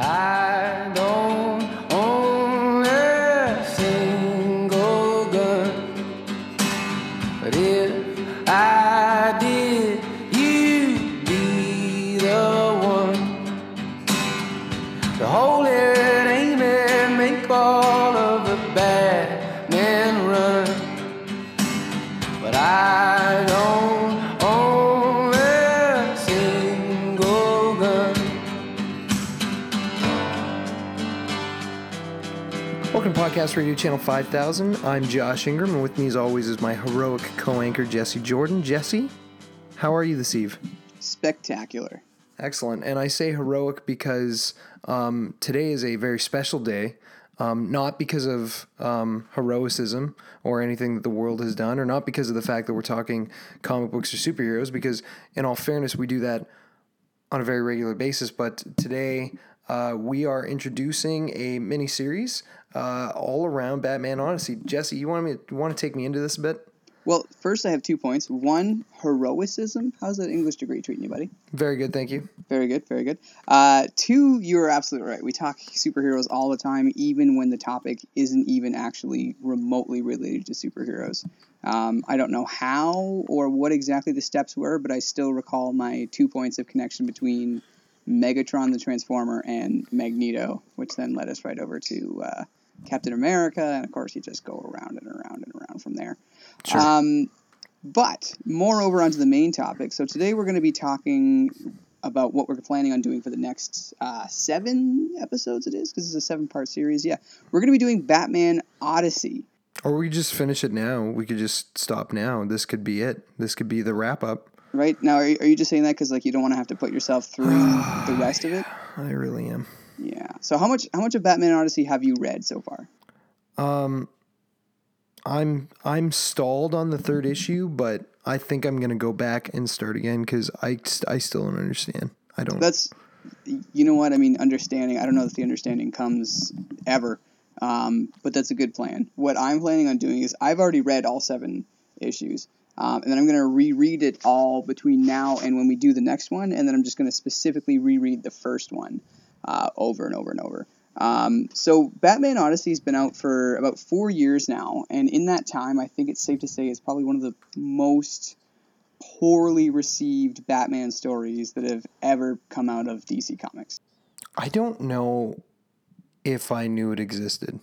I don't Radio Channel 5000. I'm Josh Ingram, and with me, as always, is my heroic co anchor, Jesse Jordan. Jesse, how are you this eve? spectacular. Excellent. And I say heroic because um, today is a very special day. Um, not because of um, heroicism or anything that the world has done, or not because of the fact that we're talking comic books or superheroes, because in all fairness, we do that on a very regular basis. But today, uh, we are introducing a mini series uh, all around Batman Odyssey. Jesse, you want me you want to take me into this a bit? Well, first I have two points. One, heroicism. How's that English degree treating you, buddy? Very good, thank you. Very good, very good. Uh, two, you're absolutely right. We talk superheroes all the time, even when the topic isn't even actually remotely related to superheroes. Um, I don't know how or what exactly the steps were, but I still recall my two points of connection between Megatron the Transformer and Magneto, which then led us right over to uh, Captain America, and of course you just go around and around and around from there. Sure. Um, but moreover, onto the main topic. So today we're going to be talking about what we're planning on doing for the next uh, seven episodes. It is because it's a seven-part series. Yeah, we're going to be doing Batman Odyssey. Or we just finish it now. We could just stop now. This could be it. This could be the wrap up. Right now, are you, are you just saying that because like you don't want to have to put yourself through the rest of it? I really am. Yeah. So how much how much of Batman Odyssey have you read so far? Um, I'm I'm stalled on the third issue, but I think I'm gonna go back and start again because I I still don't understand. I don't. That's you know what I mean. Understanding. I don't know if the understanding comes ever, um, but that's a good plan. What I'm planning on doing is I've already read all seven issues, um, and then I'm going to reread it all between now and when we do the next one, and then I'm just going to specifically reread the first one uh, over and over and over. Um, so Batman Odyssey has been out for about four years now, and in that time, I think it's safe to say it's probably one of the most poorly received Batman stories that have ever come out of DC Comics. I don't know if I knew it existed.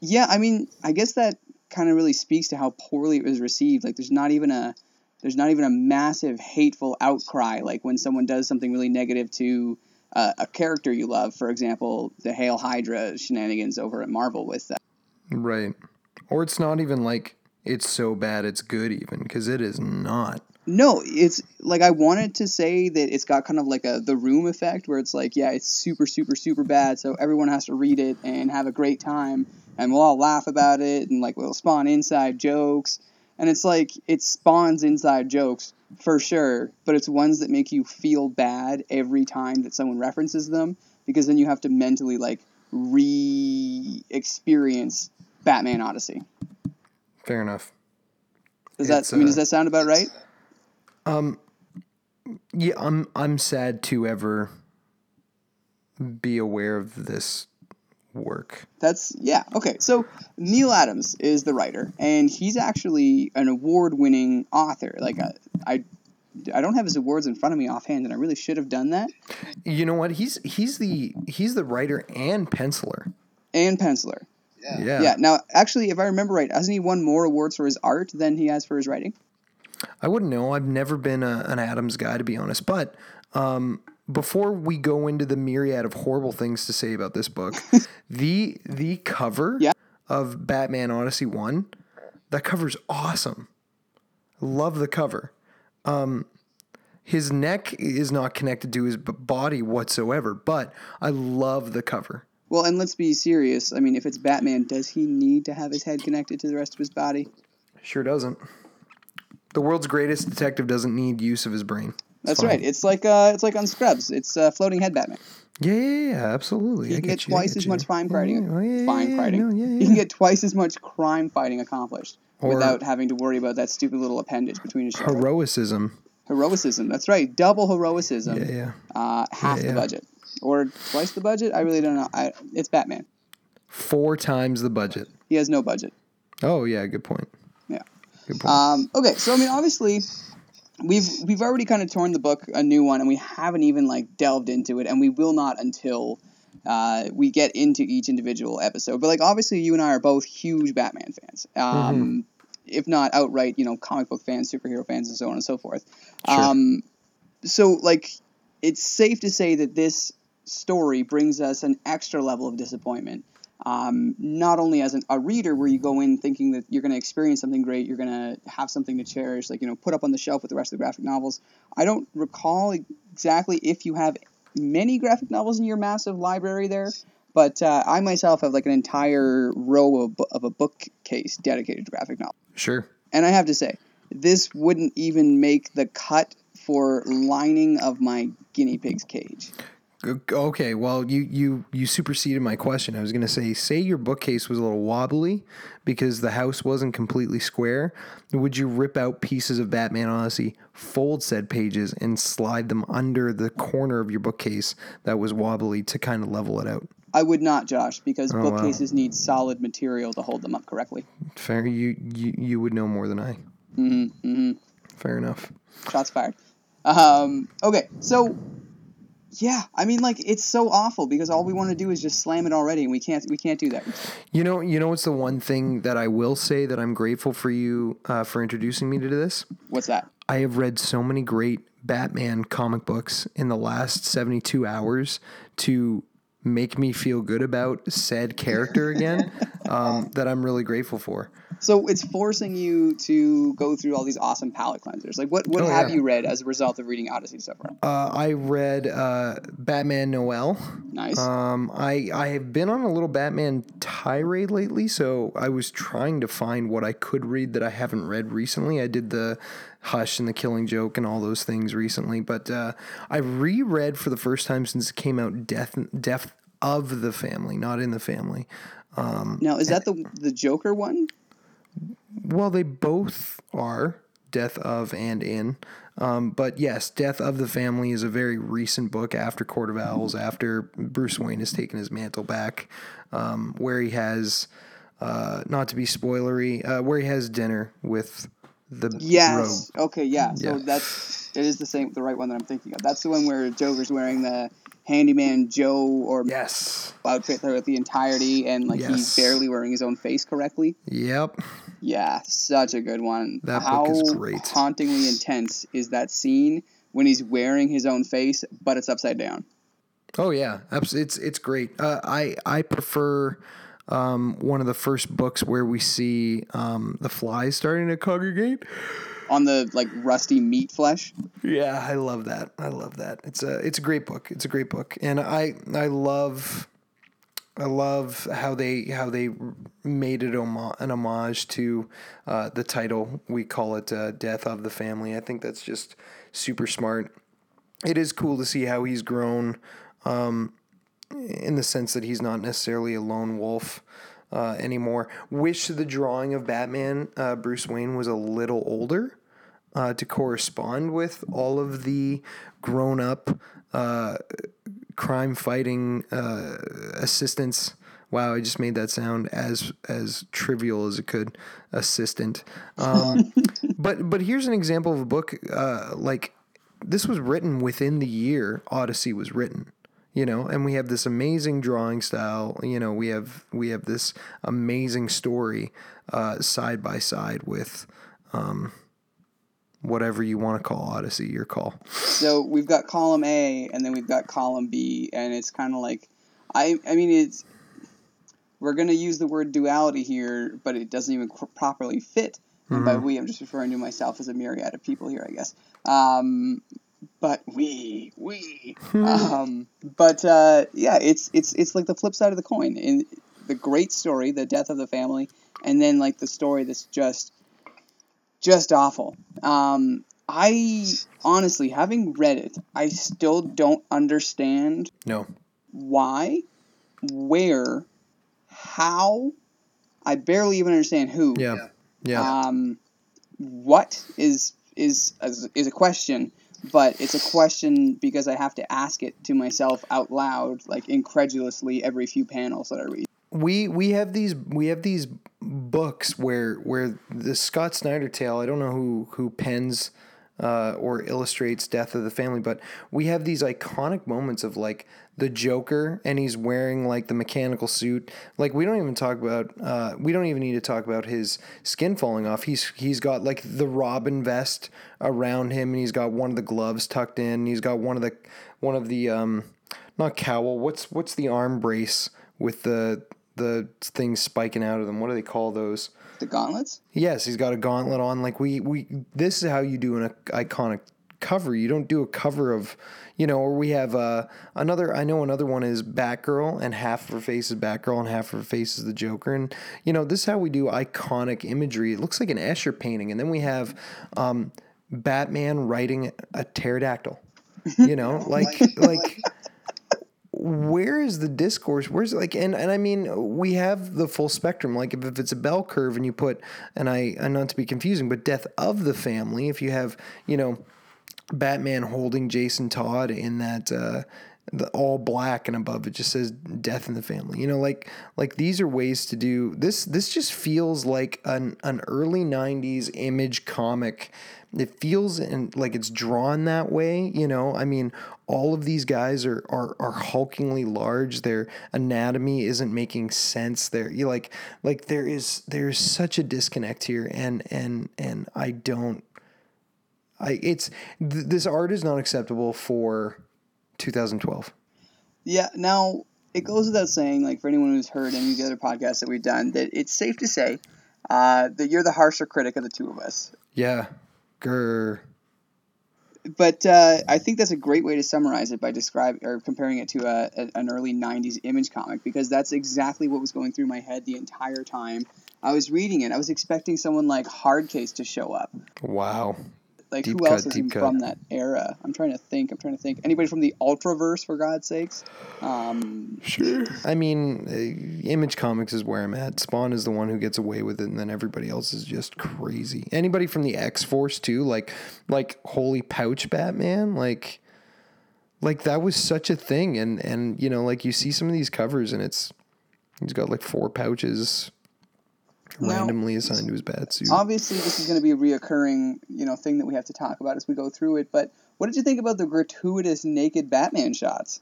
Yeah, I mean, I guess that kind of really speaks to how poorly it was received. Like, there's not even a there's not even a massive hateful outcry like when someone does something really negative to uh, a character you love. For example, the Hail Hydra shenanigans over at Marvel with that. Right. Or it's not even like it's so bad it's good even because it is not. No, it's like I wanted to say that it's got kind of like a the room effect where it's like, yeah, it's super, super, super bad, so everyone has to read it and have a great time, and we'll all laugh about it, and like we'll spawn inside jokes, and it's like it spawns inside jokes for sure, but it's ones that make you feel bad every time that someone references them because then you have to mentally like re-experience Batman Odyssey. Fair enough. Does that? I mean, uh, does that sound about right? Um yeah, I'm I'm sad to ever be aware of this work. That's yeah. Okay, so Neal Adams is the writer, and he's actually an award-winning author. Like uh, I, I don't have his awards in front of me offhand, and I really should have done that. You know what? He's he's the he's the writer and penciler. And penciler. Yeah. Yeah. Now, actually, if I remember right, hasn't he won more awards for his art than he has for his writing? I wouldn't know. I've never been a, an Adams guy, to be honest. But um, before we go into the myriad of horrible things to say about this book, the the cover Yeah. of Batman Odyssey One, that cover's awesome. Love the cover. Um, his neck is not connected to his body whatsoever, but I love the cover. Well, and let's be serious. I mean, if it's Batman, does he need to have his head connected to the rest of his body? Sure doesn't. The world's greatest detective doesn't need use of his brain. That's fine. right. It's like uh, it's like on Scrubs. It's uh, floating head Batman. Yeah, yeah, yeah, absolutely. You can get get you, twice get as much crime fighting. Yeah, yeah, fine fighting. no, You can get twice as much crime fighting accomplished Or- without having to worry about that stupid little appendage between his shoulders. Heroicism. Heroicism. That's right. Double heroicism. Yeah, yeah. Uh, half the budget. or twice the budget. I really don't know. I, it's Batman. Four times the budget. He has no budget. Oh yeah, good point. Yeah. Good point. Um, okay, so I mean, obviously, we've we've already kind of torn the book a new one, and we haven't even like delved into it, and we will not until uh, we get into each individual episode. But like, obviously, you and I are both huge Batman fans, um, if not outright, you know, comic book fans, superhero fans, and so on and so forth. Sure. Um, so like, it's safe to say that this story brings us an extra level of disappointment. Um, not only as an, a reader, where you go in thinking that you're going to experience something great, you're going to have something to cherish, like you know, put up on the shelf with the rest of the graphic novels. I don't recall exactly if you have many graphic novels in your massive library there, but uh, I myself have like an entire row of, of a bookcase dedicated to graphic novels. sure. And I have to say, this wouldn't even make the cut for lining of my guinea pig's cage. Okay, well, you you you superseded my question. I was going to say, say your bookcase was a little wobbly because the house wasn't completely square. Would you rip out pieces of Batman Odyssey, fold said pages, and slide them under the corner of your bookcase that was wobbly to kind of level it out? I would not, Josh, because wow. bookcases need solid material to hold them up correctly. Fair, you you, you would know more than I. hmm hmm Fair enough. Shots fired. Um, okay, so yeah, I mean, like it's so awful because all we want to do is just slam it already, and we can't. We can't do that. You know, you know what's the one thing that I will say that I'm grateful for you uh, for introducing me to this. What's that? I have read so many great Batman comic books in the last 72 hours to make me feel good about said character again um, that I'm really grateful for. So it's forcing you to go through all these awesome palette cleansers. Like, what what Oh, have yeah. you read as a result of reading Odyssey so far? Uh, I read uh, Batman Noel. Nice. Um, I I have been on a little Batman tirade lately, so I was trying to find what I could read that I haven't read recently. I did the Hush and the Killing Joke and all those things recently, but uh, I reread for the first time since it came out Death Death of the Family, not in the family. now, is that the the Joker one? Well, they both are Death of and in. Um, but yes, Death of the Family is a very recent book after Court of Owls, after Bruce Wayne has taken his mantle back, um, where he has, uh, not to be spoilery, uh, where he has dinner with the Yes. Okay. Yeah. So Yeah. that's it is the same the right one that I'm thinking of. That's the one where Joker's wearing the handyman Joe or. Yes. outfit throughout the entirety, and like he's barely wearing his own face correctly. Yep. Yeah, such a good one. That How book is great. hauntingly intense is that scene when he's wearing his own face, but it's upside down? Oh yeah, abs- it's it's great. Uh, I I prefer um, one of the first books where we see um, the flies starting to congregate. On the like rusty meat flesh. Yeah, I love that. I love that. It's a it's a great book. It's a great book, and I I love I love how they how they made it homo- an homage to uh, the title. We call it uh, "Death of the Family." I think that's just super smart. It is cool to see how he's grown, um, in the sense that he's not necessarily a lone wolf. Uh, anymore. Wish the drawing of Batman, uh, Bruce Wayne, was a little older uh, to correspond with all of the grown up uh, crime fighting uh, assistants. Wow, I just made that sound as as trivial as it could. Assistant, um, but but here's an example of a book uh, like this was written within the year Odyssey was written. You know, and we have this amazing drawing style. You know, we have we have this amazing story uh, side by side with um, whatever you want to call Odyssey, your call. So we've got column A, and then we've got column B, and it's kind of like, I I mean it's. We're gonna use the word duality here, but it doesn't even qu- properly fit. And by we, I'm just referring to myself as a myriad of people here, I guess. Um, but we, we. um, but uh, yeah, it's it's it's like the flip side of the coin. In the great story, the death of the family, and then like the story that's just just awful. Um, I honestly, having read it, I still don't understand No. why, where, how. I barely even understand who. Yeah. Yeah. Um, what is is is is a question, but it's a question because I have to ask it to myself out loud, like incredulously, every few panels that I read. we we have these we have these books where where the Scott Snyder tale. I don't know who who pens uh, or illustrates Death of the Family, but we have these iconic moments of like the Joker and he's wearing like the mechanical suit. Like we don't even talk about uh, we don't even need to talk about his skin falling off. He's he's got like the Robin vest around him and he's got one of the gloves tucked in. He's got one of the one of the um not cowl. What's what's the arm brace with the the things spiking out of them? What do they call those? The gauntlets? Yes, he's got a gauntlet on. Like we we this is how you do an iconic cover. You don't do a cover of, you know, or we have uh, another. I know another one is Batgirl, and half of her face is Batgirl, and half of her face is the Joker. And you know, this is how we do iconic imagery. It looks like an Escher painting, and then we have um, Batman riding a pterodactyl. You know, like like where is the discourse? Where's like and and I mean we have the full spectrum. Like if, if it's a bell curve and you put and I and not to be confusing, but death of the family. If you have you know Batman holding Jason Todd in that. Uh, the all black and above it just says death in the family. You know like like these are ways to do this. This just feels like an an early 90s image comic. It feels in, like it's drawn that way you know? I mean all of these guys are are, are hulkingly large. Their anatomy isn't making sense. There you like like there is there's such a disconnect here and and and i don't i it's th- this art is not acceptable for 2012 Yeah. Now it goes without saying, like for anyone who's heard any of the other podcasts that we've done, that it's safe to say uh, that you're the harsher critic of the two of us. yeah grr But uh, I think that's a great way to summarize it by describing or comparing it to a, a, an early '90s image comic because that's exactly what was going through my head the entire time I was reading it. I was expecting someone like Hardcase to show up. wow Like Deep who else is even cut. from that era? I'm trying to think. I'm trying to think. Anybody from the Ultraverse, for God's sakes? Um, Sure. I mean, uh, Image Comics is where I'm at. Spawn is the one who gets away with it, and then everybody else is just crazy. Anybody from the X Force too, like like Holy Pouch Batman, like like that was such a thing. And and you know, like you see some of these covers, and it's he's got like four pouches Now- randomly assigned to his bat suit. obviously, this is going to be a reoccurring, you know, thing that we have to talk about as we go through it. But what did you think about the gratuitous naked Batman shots?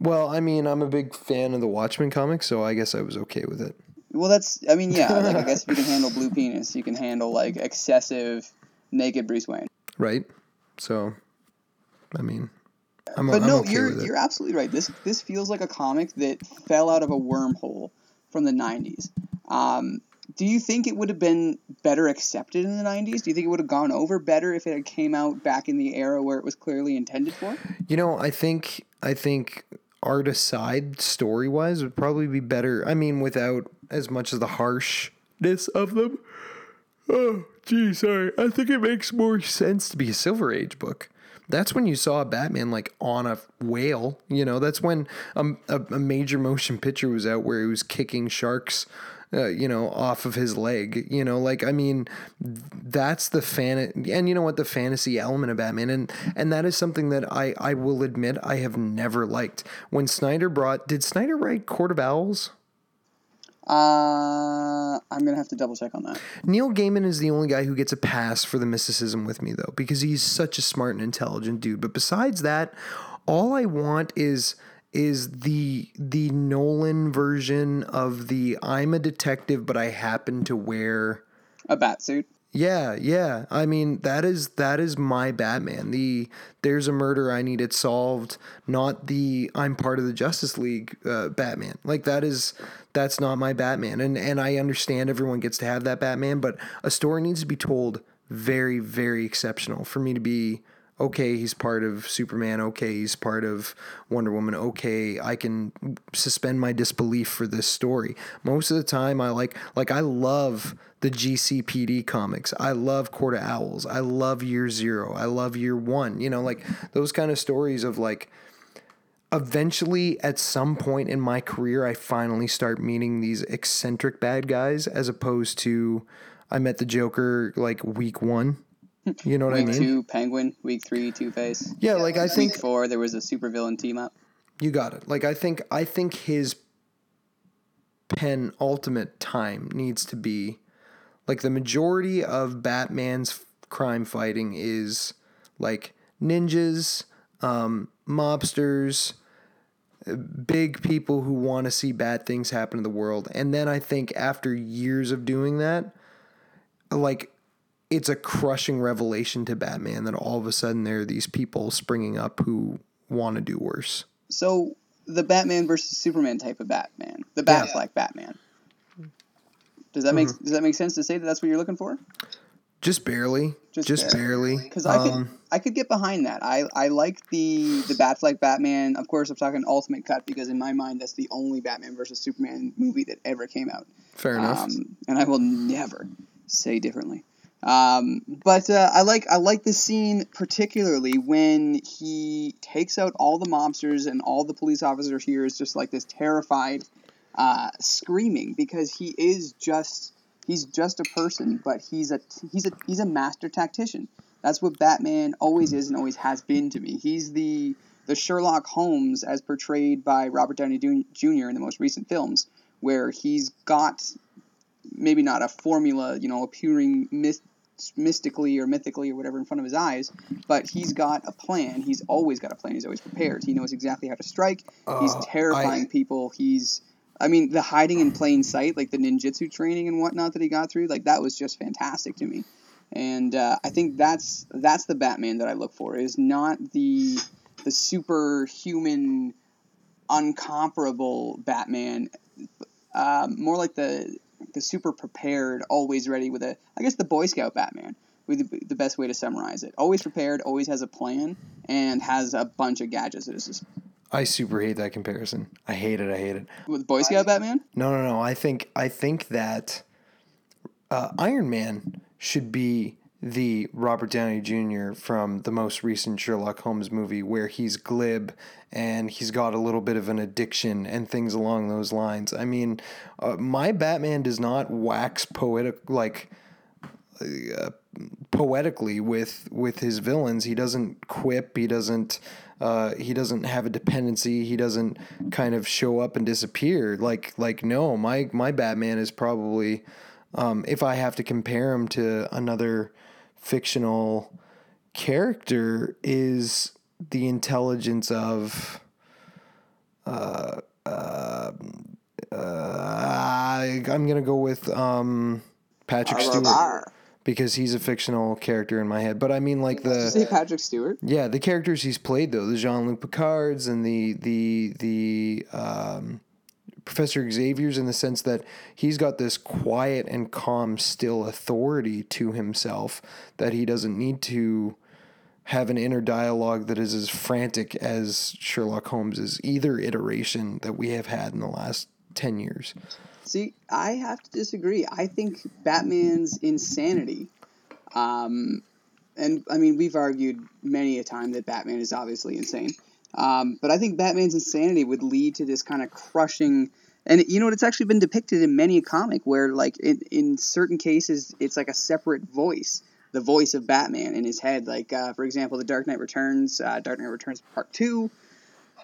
Well, I mean, I'm a big fan of the Watchmen comics, so I guess I was okay with it. Well, that's. I mean, yeah. Like, I guess if you can handle blue penis, you can handle like excessive naked Bruce Wayne. Right? So, I mean, I'm, But I'm no, okay you're you're absolutely right. This this feels like a comic that fell out of a wormhole from the '90s. Um, do you think it would have been better accepted in the '90s? Do you think it would have gone over better if it had came out back in the era where it was clearly intended for? You know, I think I think art aside, story wise, would probably be better. I mean, without as much of the harshness of them. Oh, gee, sorry. I think it makes more sense to be a Silver Age book. That's when you saw Batman like on a whale. You know, that's when um, a, a major motion picture was out where he was kicking sharks. Uh, you know, off of his leg. You know, like I mean, that's the fan, and you know what, the fantasy element of Batman, and and that is something that I I will admit I have never liked. When Snyder brought, did Snyder write Court of Owls? Uh, I'm gonna have to double check on that. Neil Gaiman is the only guy who gets a pass for the mysticism with me, though, because he's such a smart and intelligent dude. But besides that, all I want is is the the Nolan version of the I'm a detective, but I happen to wear. A bat suit. Yeah, yeah. I mean, that is that is my Batman. The there's a murder I need it solved, not the I'm part of the Justice League uh, Batman. Like that is that's not my Batman. And and I understand everyone gets to have that Batman, but a story needs to be told very very exceptional for me to be okay, he's part of Superman, okay, he's part of Wonder Woman, okay, I can suspend my disbelief for this story. Most of the time I like like I love the GCPD comics. I love Court of Owls. I love Year 0. I love Year 1. You know, like those kind of stories of like eventually at some point in my career I finally start meeting these eccentric bad guys as opposed to I met the Joker like week 1 You know what week I mean? two, Penguin. Week three, Two Face. Yeah, like I think Week four, there was a supervillain team up. You got it. Like I think I think his penultimate time needs to be like the majority of Batman's crime fighting is like ninjas, um, mobsters, uh, big people who want to see bad things happen in the world. And then I think after years of doing that, like it's a crushing revelation to Batman that all of a sudden there are these people springing up who want to do worse. So the Batman versus Superman type of Batman, the Batfleck Batman. Does that make Mm-hmm. does that make sense to say that that's what you're looking for? Just barely. Just Just, barely. Because I could Um, I could get behind that. I I like the the Batfleck Batman. Of course, I'm talking Ultimate Cut because in my mind that's the only Batman versus Superman movie that ever came out. fair enough. Um, and I will never say differently. Um, but uh, I like I like the scene particularly when he takes out all the mobsters and all the police officer here is just like this terrified uh, screaming because he is just he's just a person, but he's a he's a he's a master tactician. That's what Batman always is and always has been to me. He's the the Sherlock Holmes as portrayed by Robert Downey Jr. in the most recent films, where he's got maybe not a formula, you know, appearing myth- mystically or mythically or whatever in front of his eyes, but he's got a plan. He's always got a plan. He's always prepared. He knows exactly how to strike. he's Uh, terrifying I- people. He's I mean, the hiding in plain sight, like the ninjutsu training and whatnot that he got through, like that was just fantastic to me. And uh, I think that's that's the Batman that I look for. Is not the the superhuman, uncomparable Batman. Um, more like the the super prepared, always ready with a. I guess the Boy Scout Batman would be the best way to summarize it. Always prepared, always has a plan, and has a bunch of gadgets. It is just I super hate that comparison. I hate it. I hate it. with Boy Scout Batman. No, no, no. I think I think that uh, Iron Man should be the Robert Downey Jr. from the most recent Sherlock Holmes movie, where he's glib and he's got a little bit of an addiction and things along those lines. I mean, uh, my Batman does not wax poetic like uh, poetically with with his villains. He doesn't quip. He doesn't. Uh, he doesn't have a dependency. He doesn't kind of show up and disappear. Like like no, my my Batman is probably um, if I have to compare him to another fictional character is the intelligence of uh, uh, uh, I'm gonna go with um, Patrick Stewart because he's a fictional character in my head. But I mean, like Did you the say Patrick Stewart? yeah, the characters he's played though, the Jean Luc Picards and the the the um, Professor Xavier's, in the sense that he's got this quiet and calm, still authority to himself that he doesn't need to have an inner dialogue that is as frantic as Sherlock Holmes's either iteration that we have had in the last ten years. See, I have to disagree. I think Batman's insanity, um, and I mean, we've argued many a time that Batman is obviously insane. Um, but I think Batman's insanity would lead to this kind of crushing. And you know what? It's actually been depicted in many a comic where, like, in, in certain cases, it's like a separate voice, the voice of Batman in his head. Like, uh, for example, The Dark Knight Returns, uh, Dark Knight Returns Part 2,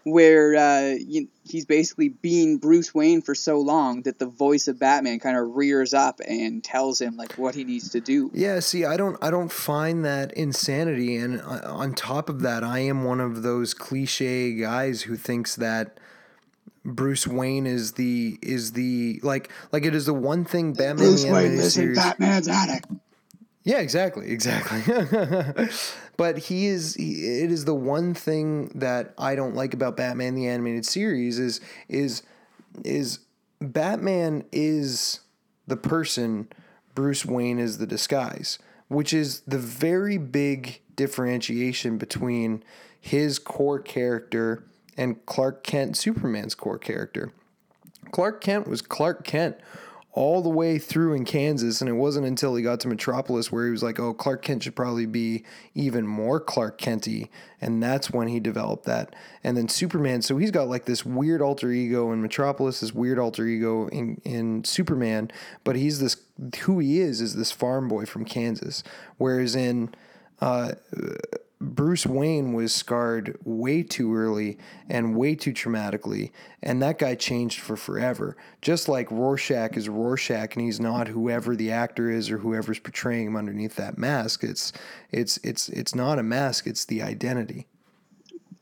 where uh, you, he's basically being Bruce Wayne for so long that the voice of Batman kind of rears up and tells him, like, what he needs to do. Yeah, see, I don't, I don't find that insanity, and uh, on top of that, I am one of those cliche guys who thinks that Bruce Wayne is the, is the like, like it is the one thing Batman Bruce the Wayne animated lives in. Batman's attic. Yeah, exactly, exactly. but he is he, it is the one thing that I don't like about Batman the animated series is is is Batman is the person, Bruce Wayne is the disguise, which is the very big differentiation between his core character and Clark Kent Superman's core character. Clark Kent was Clark Kent all the way through in Kansas, and it wasn't until he got to Metropolis where he was like, "Oh, Clark Kent should probably be even more Clark Kenty," and that's when he developed that. And then Superman, so he's got like this weird alter ego in Metropolis, this weird alter ego in in Superman, but he's this who he is is this farm boy from Kansas, whereas in uh, Bruce Wayne was scarred way too early and way too traumatically, and that guy changed for forever. Just like Rorschach is Rorschach, and he's not whoever the actor is or whoever's portraying him underneath that mask. It's it's it's it's not a mask; it's the identity.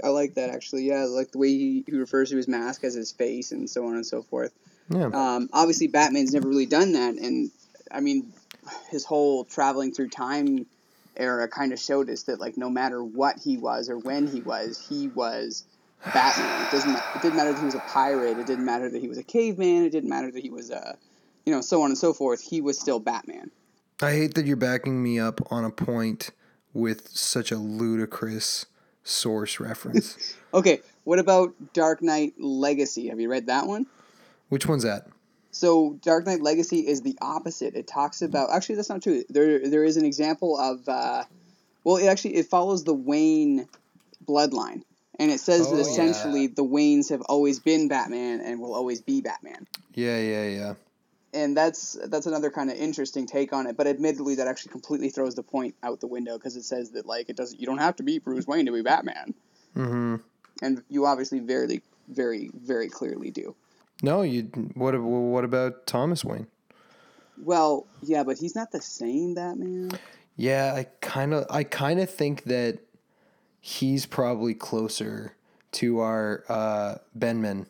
I like that actually. Yeah, like the way he, he refers to his mask as his face and so on and so forth. Yeah, Um, obviously, Batman's never really done that, and I mean, his whole traveling through time era kind of showed us that like no matter what he was or when he was, he was Batman. It doesn't it didn't matter that he was a pirate. It didn't matter that he was a caveman. It didn't matter that he was a, you know, so on and so forth. He was still Batman. I hate that you're backing me up on a point with such a ludicrous source reference. Okay, what about Dark Knight Legacy? Have you read that one? Which one's that? So Dark Knight Legacy is the opposite. It talks about actually that's not true. There there is an example of uh, well it actually it follows the Wayne bloodline. And it says Oh, that yeah. essentially the Waynes have always been Batman and will always be Batman. Yeah, yeah, yeah. And that's that's another kind of interesting take on it. But admittedly, that actually completely throws the point out the window because it says that like it doesn't you don't have to be Bruce Wayne to be Batman. Mm-hmm. And you obviously very very very clearly do. No, you. What? What about Thomas Wayne? Well, yeah, but he's not the same Batman. Yeah, I kind of, I kind of think that he's probably closer to our uh, Benman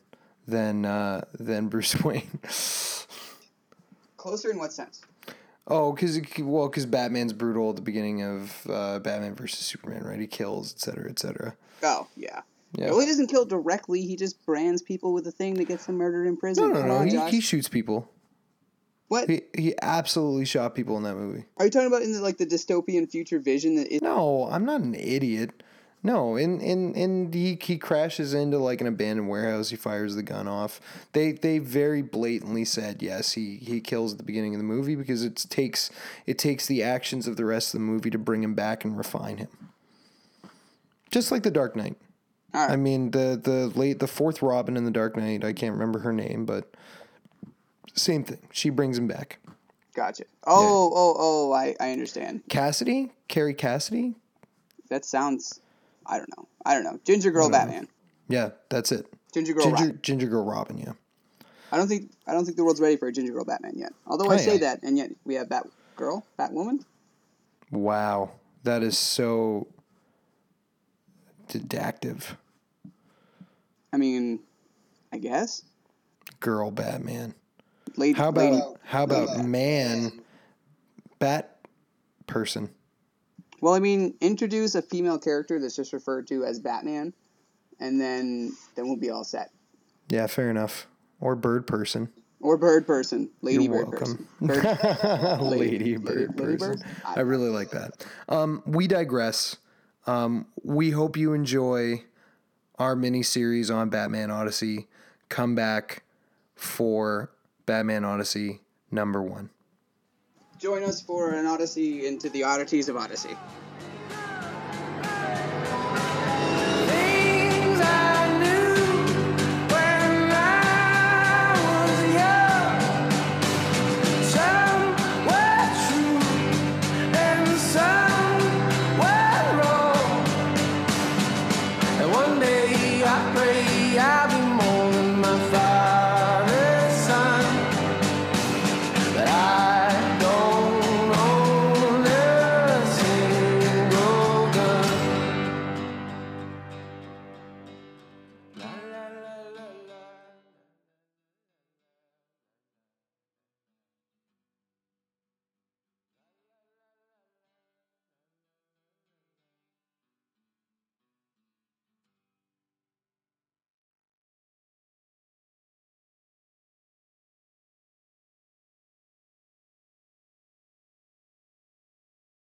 than uh, than Bruce Wayne. Closer in what sense? oh, because well, because Batman's brutal at the beginning of uh, Batman versus Superman, right? He kills, et cetera, et cetera. Oh, yeah. Yeah. Well, he doesn't kill directly. He just brands people with a thing that gets them murdered in prison. No, no, Come no. on, He, he shoots people. what He he absolutely shot people in that movie. are you talking about? In the, like the dystopian future vision that it, No, I'm not an idiot. No, in in in he he crashes into like an abandoned warehouse. He fires the gun off. They they very blatantly said yes. He he kills at the beginning of the movie because it takes it takes the actions of the rest of the movie to bring him back and refine him. Just like the Dark Knight. Right. I mean the the late the fourth Robin in the Dark Knight. I can't remember her name, but same thing. She brings him back. Gotcha. Oh, oh, oh! I, I understand. Cassidy, Carrie Cassidy. That sounds. I don't know. I don't know. Ginger Girl Batman. Yeah, that's it. Ginger Girl. Ginger Robin. Ginger Girl Robin. Yeah. I don't think. I don't think the world's ready for a Ginger Girl Batman yet. Although oh, I Oh, say yeah. that, and yet we have Batgirl, Batwoman. Wow, that is so didactive. I mean, I guess. Girl Batman. Lady. How about lady- how about man bat person? Well, I mean, introduce a female character that's just referred to as Batman, and then then we'll be all set. Yeah, fair enough. Or bird person. Or bird person, lady You're bird welcome. person. Bird, lady, lady- bird lady person. bird? I really like that. Um, we digress. Um, we hope you enjoy our mini series on Batman Odyssey. Come back for Batman Odyssey number one. Join us for an odyssey into the oddities of Odyssey.